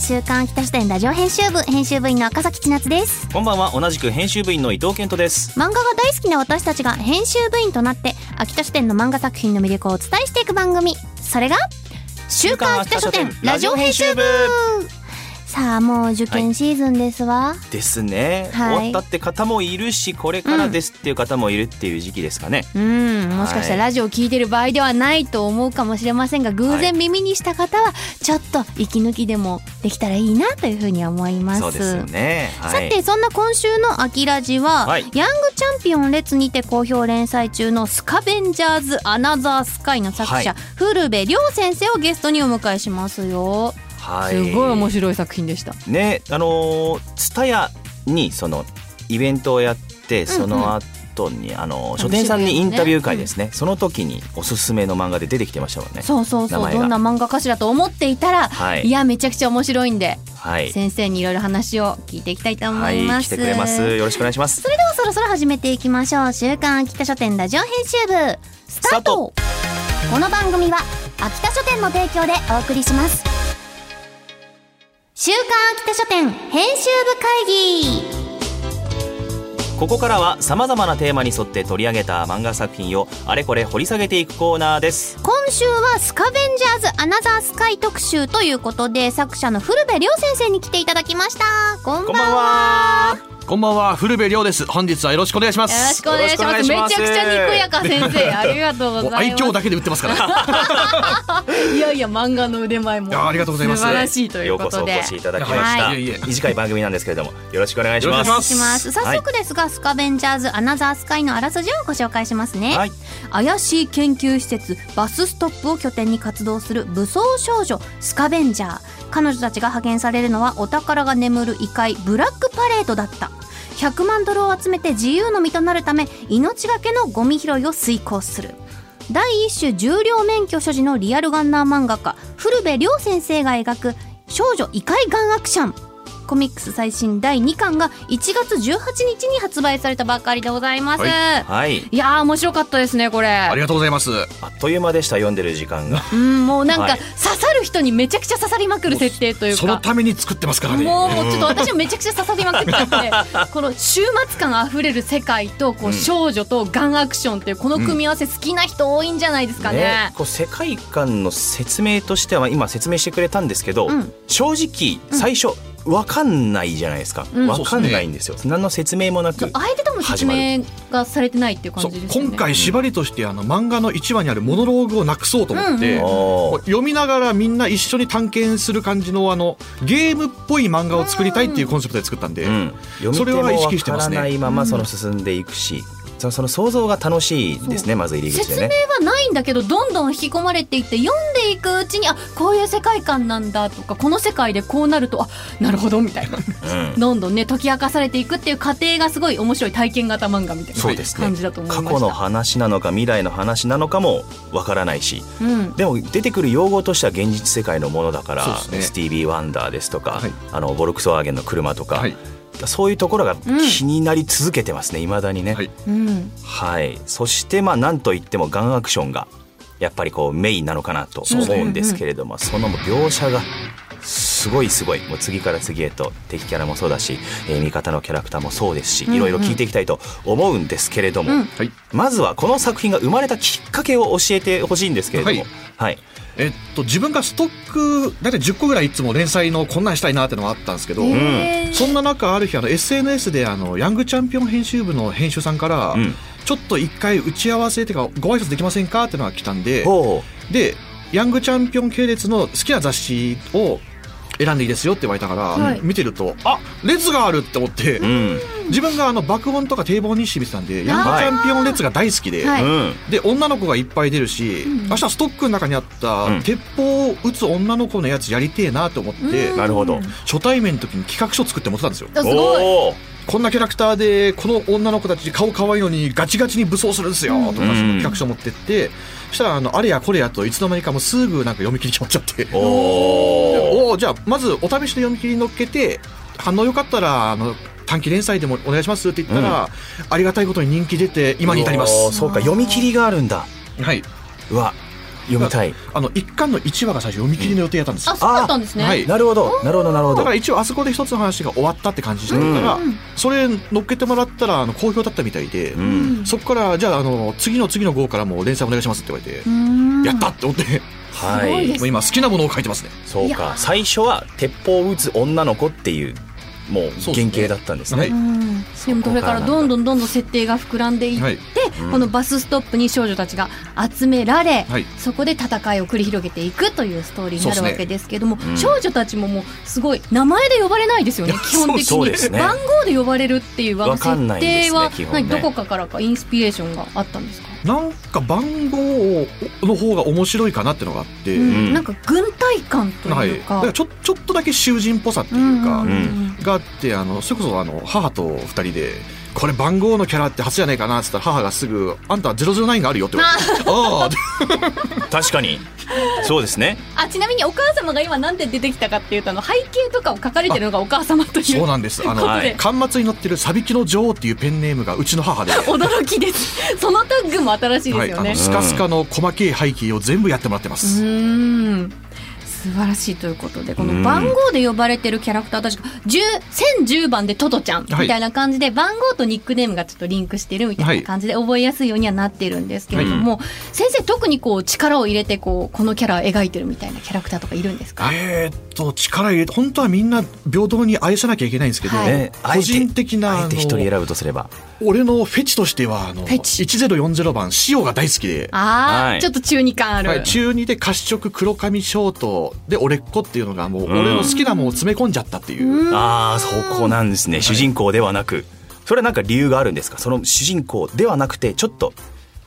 週刊秋田書店ラジオ編集部編集部員の赤崎千夏です。こんばんは。同じく編集部員の伊藤健人です。漫画が大好きな私たちが編集部員となって秋田書店の漫画作品の魅力をお伝えしていく番組。それが週刊秋田書店ラジオ編集部さあもう受験シーズンですわ、ですね、はい。終わったって方もいるしこれからですっていう方もいるっていう時期ですかね、うん、もしかしたらラジオを聞いてる場合ではないと思うかもしれませんが偶然耳にした方はちょっと息抜きでもできたらいいなというふうに思います。そうですよね、はい、さてそんな今週の「秋ラジは」はい。ヤングチャンピオン列にて好評連載中の「スカベンジャーズ・アナザー・スカイ」の作者、はい。古部亮先生をゲストにお迎えしますよ。はい。すごい面白い作品でした。ねあの蔦屋にそのイベントをやってその後に、あの書店さんにインタビュー会ですね、その時におすすめの漫画で出てきてましたもんね。そうそうそう。どんな漫画かしらと思っていたら、はい。いやめちゃくちゃ面白いんではい。先生にいろいろ話を聞いていきたいと思はいいます。来てくれます。よろしくお願いします。それではそろそろ始めていきましょう。週刊秋田書店ラジオ編集部スタート。この番組は秋田書店の提供でお送りします週刊秋田書店編集部会議。ここからはさまざまなテーマに沿って取り上げた漫画作品をあれこれ掘り下げていくコーナーです。今週はスカベンジャーズアナザースカイ特集ということで作者の古部亮先生に来ていただきました。こんばんはこんばんは古部亮です。本日はよろしくお願いしまよろしす。くお願いしますよろしくお願いします。めちゃくちゃにこやか先生 ありがとうございます。愛嬌だけで売ってますから。いやいや漫画の腕前も。ありがとうございます。素晴らしいといようこうことでそお越しいただきました、はい短い番組なんですけれどもよろしくお願いします。よろしくお願いします。早速ですが、スカベンジャーズアナザースカイのあらすじをご紹介しますね、はい。怪しい研究施設バスストップを拠点に活動する武装少女スカベンジャー彼女たちが派遣されるのはお宝が眠る異界ブラックパレードだった。100万ドルを集めて自由の身となるため命がけのゴミ拾いを遂行する。第一種重量免許所持のリアルガンナー漫画家古部亮先生が描く少女異界ガンアクション。コミックス最新第2巻が1月18日に発売されたばかりでございます、、はい。はい。やー面白かったですねこれ。ありがとうございます。あっという間でした。読んでる時間が。うんもうなんか、はい。刺さる人にめちゃくちゃ刺さりまくる設定というそのかために作ってますからね。もうもうちょっと私もめちゃくちゃ刺さりまくっちゃって この終末感あふれる世界とこううん。少女とガンアクションっていうこの組み合わせ好きな人多いんじゃないですかね。こう世界観の説明としては今説明してくれたんですけど、うん。正直最初わかんないじゃないですか、うん。わかんないんですよ。何の説明もなく相手とも説明がされてないっていう感じですよね。今回縛りとしてあの漫画の1話にあるモノローグをなくそうと思って、うん。おー読みながらみんな一緒に探検する感じのあのゲームっぽい漫画を作りたいっていうコンセプトで作ったんで、うん、それは意識してますね。からないままその進んでいくし、そのその想像が楽しいですねまず入り口説でね。明はないんだけどどんどん引き込まれていって読んでいくうちにあこういう世界観なんだとかこの世界でこうなるとあなるほどみたいな。うん。どんどんね解き明かされていくっていう過程がすごい面白い体験型漫画みたいな感じだと思い過ました。去の話なのか未来の話なのかもわからないし。うん。でも出てくる用語としては現実世界のものだからねスティービー・ワンダーですとか、はいあのボルクスワーゲンの車とか、はいそういうところが気になり続けてますねいまだにね。はい。うんはい、そしてまあなんといってもガンアクションがやっぱりこうメインなのかなと思うんですけれども、その描写がすごいすごい。もう次から次へと敵キャラもそうだし、えー味方のキャラクターもそうですしうんうん。いろいろ聞いていきたいと思うんですけれども、うんはいまずはこの作品が生まれたきっかけを教えてほしいんですけれども、はいはい、えっと自分がストック大体10個ぐらいいつも連載のこんなんしたいなってのがあったんですけど、へー。そんな中ある日あの SNS であのヤングチャンピオン編集部の編集さんから、うん。ちょっと一回打ち合わせっていうかご挨拶できませんかってのが来たんでほでヤングチャンピオン系列の好きな雑誌を選んでいいですよって言われたから、はい。見てるとあ列があるって思って、うん。自分があの爆音とか堤防日誌見てたんでヤンマチャンピオン列が大好きで、はい。うん。で女の子がいっぱい出るし、うん。明日ストックの中にあった、うん。鉄砲を撃つ女の子のやつやりてえなと思って、うん。なるほど。初対面の時に企画書作って持ってたんですよ。あすごい。おー。こんなキャラクターでこの女の子たち顔可愛いのにガチガチに武装するんですよ、うん。とかその企画書持ってってそしたらあのあれやこれやといつの間にかもうすぐなんか読み切り決まっちゃって。おおおーじゃあまずお試しの読み切り乗っけて反応よかったらあの短期連載でもお願いしますって言ったら、ありがたいことに人気出て今に至ります。そうか読み切りがあるんだ。はい。うわ読みたい。あの一巻の1話が最初読み切りの予定やったんですよ。あそうだったんですね、はい。なるほどなるほどなるほど。だから一応あそこで一つの話が終わったって感じしてるから、うんそれ乗っけてもらったらあの好評だったみたいで、うん。そこからじゃああの次の次の号からもう連載お願いしますって言われて、うん。やったって思ってはい。もう今好きなものを書いてますね。そうか。最初は鉄砲を撃つ女の子っていうもう原型だったんですね。はい。うん。でもそれからどんどんどんどん設定が膨らんでいって、はい。うんこのバスストップに少女たちが集められ、はい。そこで戦いを繰り広げていくというストーリーになるわけですけども、ねうん。少女たちももうすごい名前で呼ばれないですよね基本的に、ね。番号で呼ばれるっていう設定はね。何どこかからかインスピレーションがあったんですか、なんか番号の方が面白いかなってのがあって、うん。なんか軍隊感とはい、いうか、だからちょちょっとだけ囚人っぽさっていうか、ん。があってあのそれこそあの母と二人で「これ番号のキャラって初じゃないかな」っつったら母がすぐ「あんた009があるよ」って言われて「ああ。確かに。そうですね。あちなみにお母様が今なんで出てきたかっていうとあの背景とかを書かれてるのがお母様といそううなんです。あの、はい。巻末に載ってる「サビキの女王」っていうペンネームがうちの母で。驚きです。そのタッグも新しいですよね、はい、あのスカスカの細けい背景を全部やってもらってまうす。ーん素晴らしいということでこの番号で呼ばれてるキャラクターたちが10 1010番でトトちゃんみはい。たいな感じで番号とニックネームがちょっとリンクしてるみたいな感じで覚えやすいようにはなってるんですけれども、先生特にこう力を入れてこうこのキャラを描いてるみたいなキャラクターとかいるんですか？えーっと力入れて本当はみんな平等に愛さなきゃいけないんですけど、はい。個人的なあえて一人選ぶとすれば俺のフェチとしてはあのフェチ。1040番塩が大好きで。あー、はい。ちょっと中二感ある、はい、中二で褐色黒髪ショートで俺っ子っていうのがもう俺の好きなものを詰め込んじゃったっていう、ああそこなんですね。主人公ではなく。それはなんか理由があるんですか？その主人公ではなくてちょっと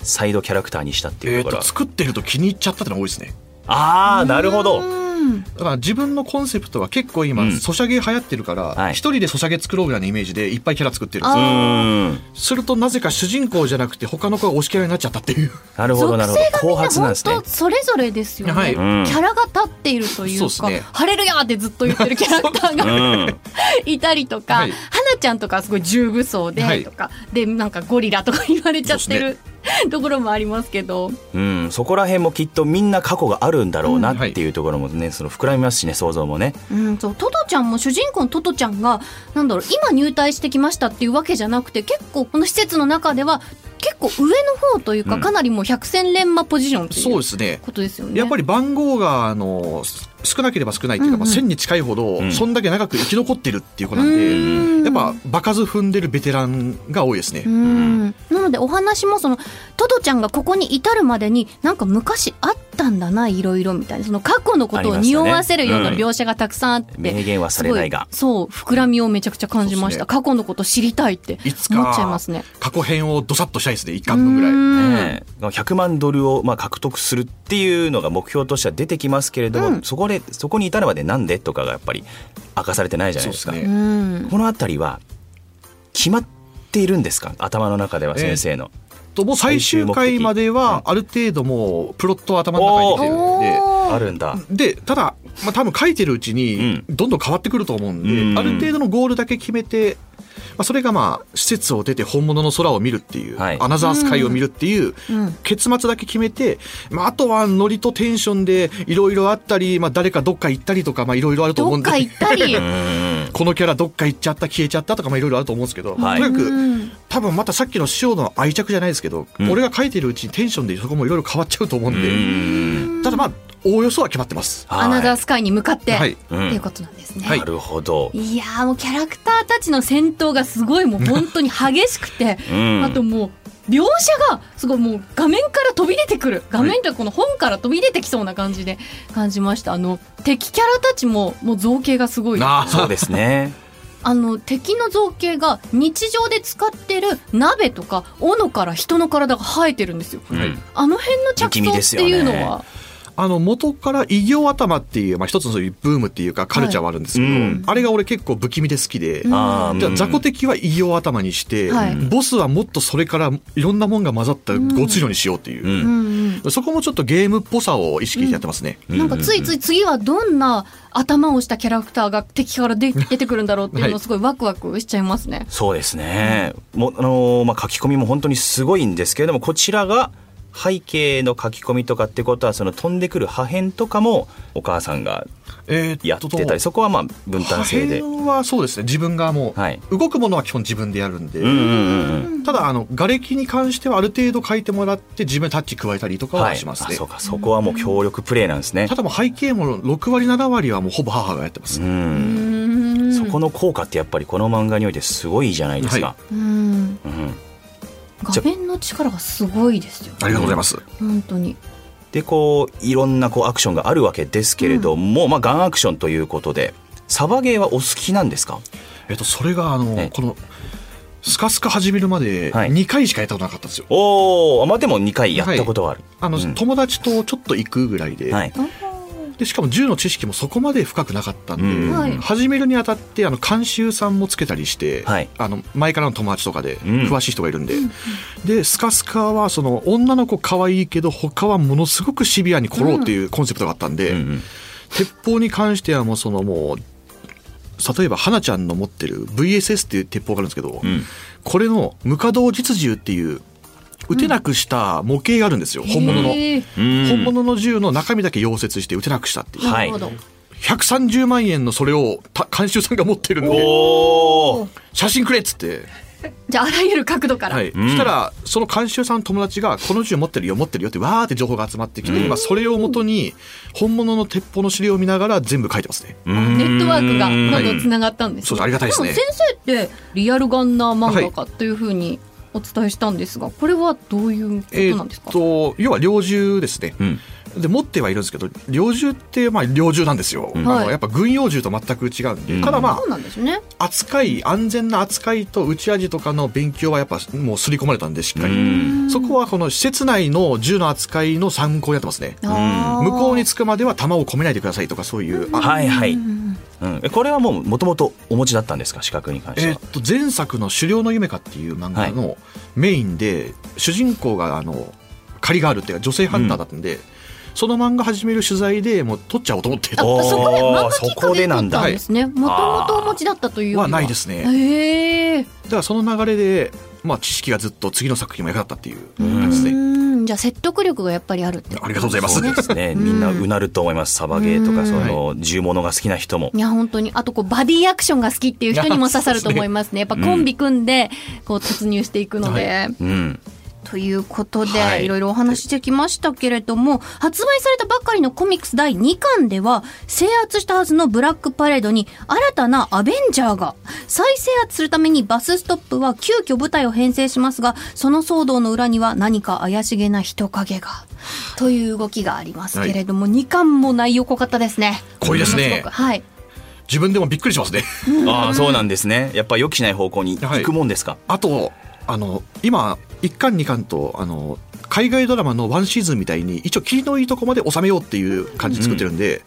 サイドキャラクターにしたっていうところと作ってると気に入っちゃったってのが多いですね。ああなるほど。うんだから自分のコンセプトは結構今、うん。ソシャゲ流行ってるからはい。一、人でソシャゲ作ろうぐらいのイメージでいっぱいキャラ作ってるんですうよするとなぜか主人公じゃなくて他の子が推しキャラになっちゃったっていう。なるほどなるほど。後発なんでそれぞれですよね、はい。うん。キャラが立っているというかそうですね「晴れるや!」ってずっと言ってるキャラクターがうん。いたりとか、はい。花ちゃんとかはすごい重武装ではい。とか、でなんかゴリラとか言われちゃってそうる、ところもありますけど。うん、そこら辺もきっとみんな過去があるんだろうなっていうところもね、その膨らみますしね想像もね。うん、そう。トトちゃんも主人公のトトちゃんがなんだろう今入隊してきましたっていうわけじゃなくて結構この施設の中では結構上の方というか、うん。かなりもう百戦錬磨ポジションというそうですね。ことですよね。やっぱり番号があの少なければ少ないっていうか、まあ、うんうん。1000に近いほど、うん。そんだけ長く生き残ってるっていう子なんうで、ん。やっぱ場数踏んでるベテランが多いですね。うん。なのでお話もそのトトちゃんがここに至るまでになんか昔あったんだないろいろみたいな。その過去のことを匂わせるような描写がたくさんあって、明言はされないが。そう膨らみをめちゃくちゃ感じました、過去のこと知りたいっていつか思っちゃいますね。過去編をどさっとしたいですね1巻分ぐらい。うん。ねえ。100万ドルをまあ獲得するっていうのが目標としては出てきますけれども、うん。そこでそこに至るまでなんでとかがやっぱり明かされてないじゃないですか。すうね。ん。このあたりは決まっているんですか？頭の中では先生の、ともう最終回まではある程度もうプロットは頭の中に入れてるんで。あるんだ。でただ、まあ、多分書いてるうちにどんどん変わってくると思うんで、うん。ある程度のゴールだけ決めて、まあ、それがまあ施設を出て本物の空を見るっていう、はい。アナザースカイを見るっていううん。結末だけ決めて、まあ、あとはノリとテンションでいろいろあったり、まあ、誰かどっか行ったりとかまあいろいろあると思うんで。どっか行ったり。うん。このキャラどっか行っちゃった消えちゃったとかまあいろいろあると思うんですけど、はい。とにかくうん。多分またさっきの塩の愛着じゃないですけど、うん。俺が書いてるうちにテンションでそこもいろいろ変わっちゃうと思うんで、うんまあおおよそは決まってます。はい。アナザースカイに向かって、はい。っていうことなんですね。はい。なるほど、いやーもうキャラクターたちの戦闘がすごいもう本当に激しくて、うん。あともう描写がすごいもう画面から飛び出てくる。画面というかこの本から飛び出てきそうな感じで感じました。あの敵キャラたちももう造形がすごい。あそうですね。あの敵の造形が日常で使ってる鍋とか斧から人の体が生えてるんですよ。うん。あの辺の着想っていうのは、あの元から異形頭っていう、まあ、一つのそういうブームっていうかカルチャーはあるんですけど、はいうん。あれが俺結構不気味で好きで、うん。じゃあ雑魚敵は異形頭にして、はい。ボスはもっとそれからいろんなもんが混ざったごついのにしようっていう。う、ん。そこもちょっとゲームっぽさを意識してやってますね。なんかついつい次はどんな頭をしたキャラクターが敵から出出てくるんだろうっていうのすごいワクワクしちゃいますね。そうですね。もうあのーまあ書き込みも本当にすごいんですけれども、こちらが背景の書き込みとかってことはその飛んでくる破片とかもお母さんがえーっとやってたり、そこはまあ分担制で。破片はそうですね自分がもう、はい動くものは基本自分でやるんで。ただあの瓦礫に関してはある程度書いてもらって自分でタッチ加えたりとかは。はいしますね、あそうか、そこはもう協力プレイなんですねた。だもう背景も6割7割はもうほぼ母がやってます、そこの効果ってやっぱりこの漫画においてすごいじゃないですか。はうんうん。画面の力がすごいですよ。ありがとうございます、本当に。でこういろんなこうアクションがあるわけですけれども、まあガンアクションということでサバゲーはお好きなんですか？えっとそれがあの、ええこのスカスカ始めるまではい。2回しかやったことなかったんですよ、おおまあでも2回やったことはある、あの、うん。友達とちょっと行くぐらいで,、はいでしかも銃の知識もそこまで深くなかったんで、うん。はい。始めるにあたってあの監修さんもつけたりして、はい。あの前からの友達とかでん。詳しい人がいるんで、でスカスカはその女の子可愛いけど他はものすごくシビアに来ろうっていうコンセプトがあったんで、うんうん。鉄砲に関してはもうそのもう例えば花ちゃんの持ってる VSS っていう鉄砲があるんですけど、うん。これの無稼働実銃っていう撃てなくした模型があるんですよ、本物の。本物の銃の中身だけ溶接して撃てなくしたっていう、はないるほど。130万円のそれをた監修さんが持ってるんでおお写真くれっつって、じゃああらゆる角度から。はい。うん。そしたらその監修さんの友達がこの銃持ってるよ持ってるよってわーって情報が集まってきて、今それをもとに本物の鉄砲の資料を見ながら全部書いてますね。ネットワークがどんどんつながったんですね。そうありがたいですね。も先生ってリアルガンナー漫画家というふうにお伝えしたんですが、これはどういうことえなんですか？ーっと要は猟銃ですね、うんで持ってはいるんですけど猟銃ってまあ猟銃なんですよ、うん。あはい。のやっぱ軍用銃と全く違うんで、うん。ただまあそうなんですね。扱い安全な扱いと打ち味とかの勉強はやっぱもう刷り込まれたんでしっかり、うん。そこはこの施設内の銃の扱いの参考になってますね。向こうに着くまでは弾を込めないでくださいとかそういう、あはいはい、ううんこれはもうもともとお持ちだったんですか？資格に関しては。えーっ、と前作の「狩猟の夢か」っていう漫画のメインで、主人公があの狩りがあるっていうか女性ハンターだったんで、その漫画始める取材でもう撮っちゃおうと思って。そこで漫画きっそかけで撮っこでなんだ。たんですね。もともとお持ちだったというは。ないですね。へえ。だからその流れで、まあ、知識がずっと次の作品も役立ったっていう。感じでじゃあ説得力がやっぱりあるってことありがとうございます。そうですね。みんなうなると思います。サバゲーとかその銃物が好きな人も。いや本当にあとこうバディアクションが好きっていう人にも刺さると思いますねやっぱコンビ組んでこう突入していくので、うんということで、はい。い、ろいろお話ししてきましたけれども発売されたばっかりのコミックス第2巻では制圧したはずのブラックパレードに新たなアベンジャーが再制圧するためにバスストップは急遽部隊を編成しますがその騒動の裏には何か怪しげな人影がという動きがありますけれども、2巻も内容濃かったですね。濃いですね。はい。自分でもびっくりしますね。ああそうなんですね。やっぱ予期しない方向に行くもんですか、あとあの今1巻2巻とあの海外ドラマのワンシーズンみたいに一応切りのいいとこまで収めようっていう感じで作ってるんで、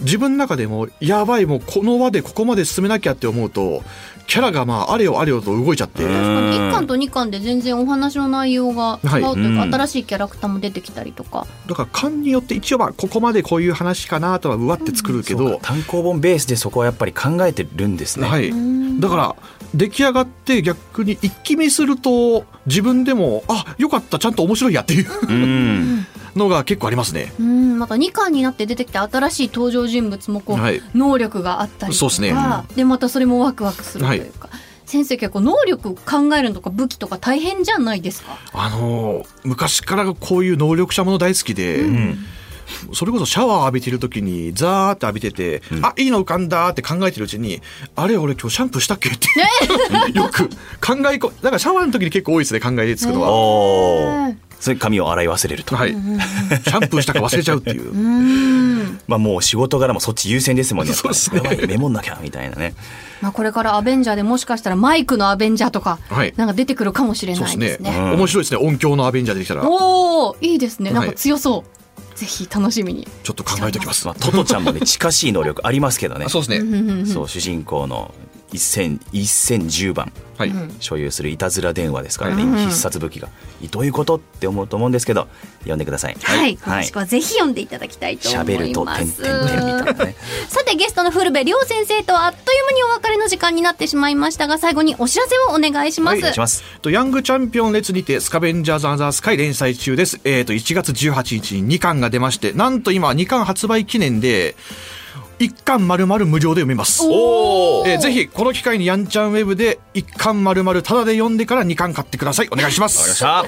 自分の中でもやばいもうこの輪でここまで進めなきゃって思うとキャラがまああれよあれよと動いちゃって、うん1巻と2巻で全然お話の内容が違うというか、はいうん。新しいキャラクターも出てきたりとか。だから巻によって一応まあここまでこういう話かなとはうわって作るけど、そうか。単行本ベースでそこはやっぱり考えてるんですね、はい、ん。だから出来上がって逆に一気見すると自分でもあよかったちゃんと面白いやっていう。うん。のが結構ありますね。うんまた2巻になって出てきた新しい登場人物もこう、はい。能力があったりとかそうですね。でまたそれもワクワクするというか、先生結構能力考えるのとか武器とか大変じゃないですか？あのー昔からこういう能力者もの大好きで、うんそれこそシャワー浴びてる時にザーって浴びてて、あいいの浮かんだって考えてるうちにあれ俺今日シャンプーしたっけって よく考えこだからシャワーの時に結構多いですね考えつくのは、それ髪を洗い忘れると、はい。シャンプーしたか忘れちゃうっていう。まあもう仕事柄もそっち優先ですもんねそうですね。メモんなきゃみたいなね。まあこれからアベンジャーでもしかしたらマイクのアベンジャーとか、はい。なんか出てくるかもしれそうですね。ないですね。うん面白いですね。音響のアベンジャーできたら。おおいいですね。なんかはい。強そう。ぜひ楽しみに。っと考えておきます。まあ、トトちゃんもね 近しい能力ありますけどね。そうですね。そう主人公の1000 1010番。はい、所有するいたずら電話ですからね、今必殺武器が。どういうことって思うと思うんですけど読んでください。はい、はい。詳しくはぜひ読んでいただきたいと思喋るいます。と点々点みたいな。ねさてゲストの古部亮先生とはあっという間にお別れの時間になってしまいましたが最後にお知らせをお願いします。お願いします。とヤングチャンピオン列にてスカベンジャーズ・アザースカイ連載中です。えっ、と、1月18日に2巻が出まして、なんと今2巻発売記念で、1巻丸々無料で読めます。おえーぜひこの機会にヤンチャンウェブで1巻丸々タダで読んでから2巻買ってください。お願いしま。わかりますした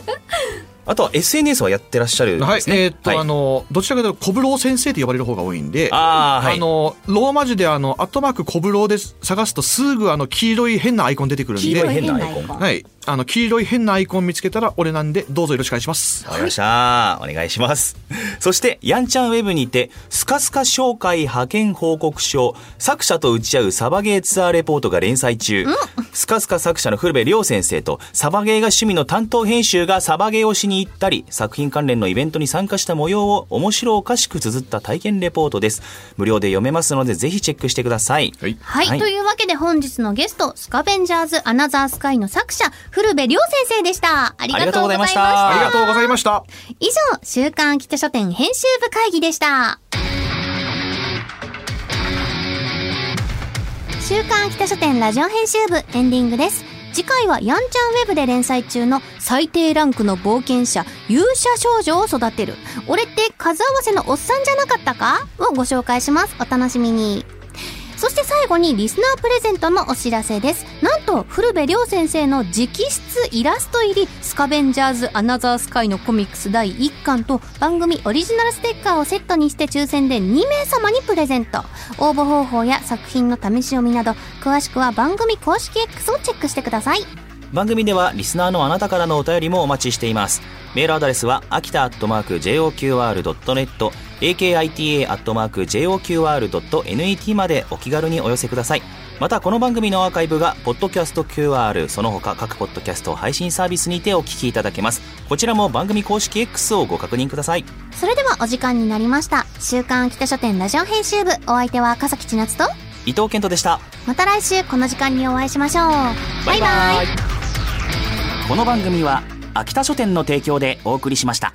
あとは SNS はやってらっしゃるんはいで、すねえーっと、はいあの、どちらかというと、小風呂先生と呼ばれる方が多いんで、あーはいの、ローマ字であの、アットマーク小風呂で探すとすぐあの、黄色い変なアイコン出てくるんで、黄色い変なアイコンンはい。あの、黄色い変なアイコン見つけたら俺なんで、どうぞよろしくお願いします。わかりました。お願いします。そして、ヤンちゃんウェブにて、スカスカ紹介派遣報告書、作者と打ち合うサバゲーツアーレポートが連載中。スカスカ作者の古部亮先生と、サバゲーが趣味の担当編集がサバゲーをしに行ったり、作品関連のイベントに参加した模様を面白おかしく綴った体験レポートです。無料で読めますので、ぜひチェックしてください。はい。はい、はいというわけで本日のゲスト、スカベンジャーズ・アナザースカイの作者、古部亮先生でした。ありがとうございました。あありがとうございました。以上、週刊秋田書店編集部会議でした。週刊秋田書店ラジオ編集部エンディングです。次回はヤンチャンウェブで連載中の最低ランクの冒険者、勇者少女を育てる。俺って数合わせのおっさんじゃなかったか？をご紹介します。お楽しみに。そして最後にリスナープレゼントのお知らせです。なんと、古部亮先生の直筆イラスト入りスカベンジャーズ・アナザースカイのコミックス第1巻と番組オリジナルステッカーをセットにして抽選で2名様にプレゼント。応募方法や作品の試し読みなど、詳しくは番組公式 X をチェックしてください。番組ではリスナーのあなたからのお便りもお待ちしています。メールアドレスは秋田アットマーク JOQR.net akita アットマーク JOQR.net までお気軽にお寄せください。またこの番組のアーカイブがポッドキャスト QR その他各ポッドキャスト配信サービスにてお聞きいただけます。こちらも番組公式 X をご確認ください。それではお時間になりました。週刊秋田書店ラジオ編集部、お相手は笠木千夏と、伊藤健人でした。また来週この時間にお会いしましょう。バイバイこの番組は秋田書店の提供でお送りしました。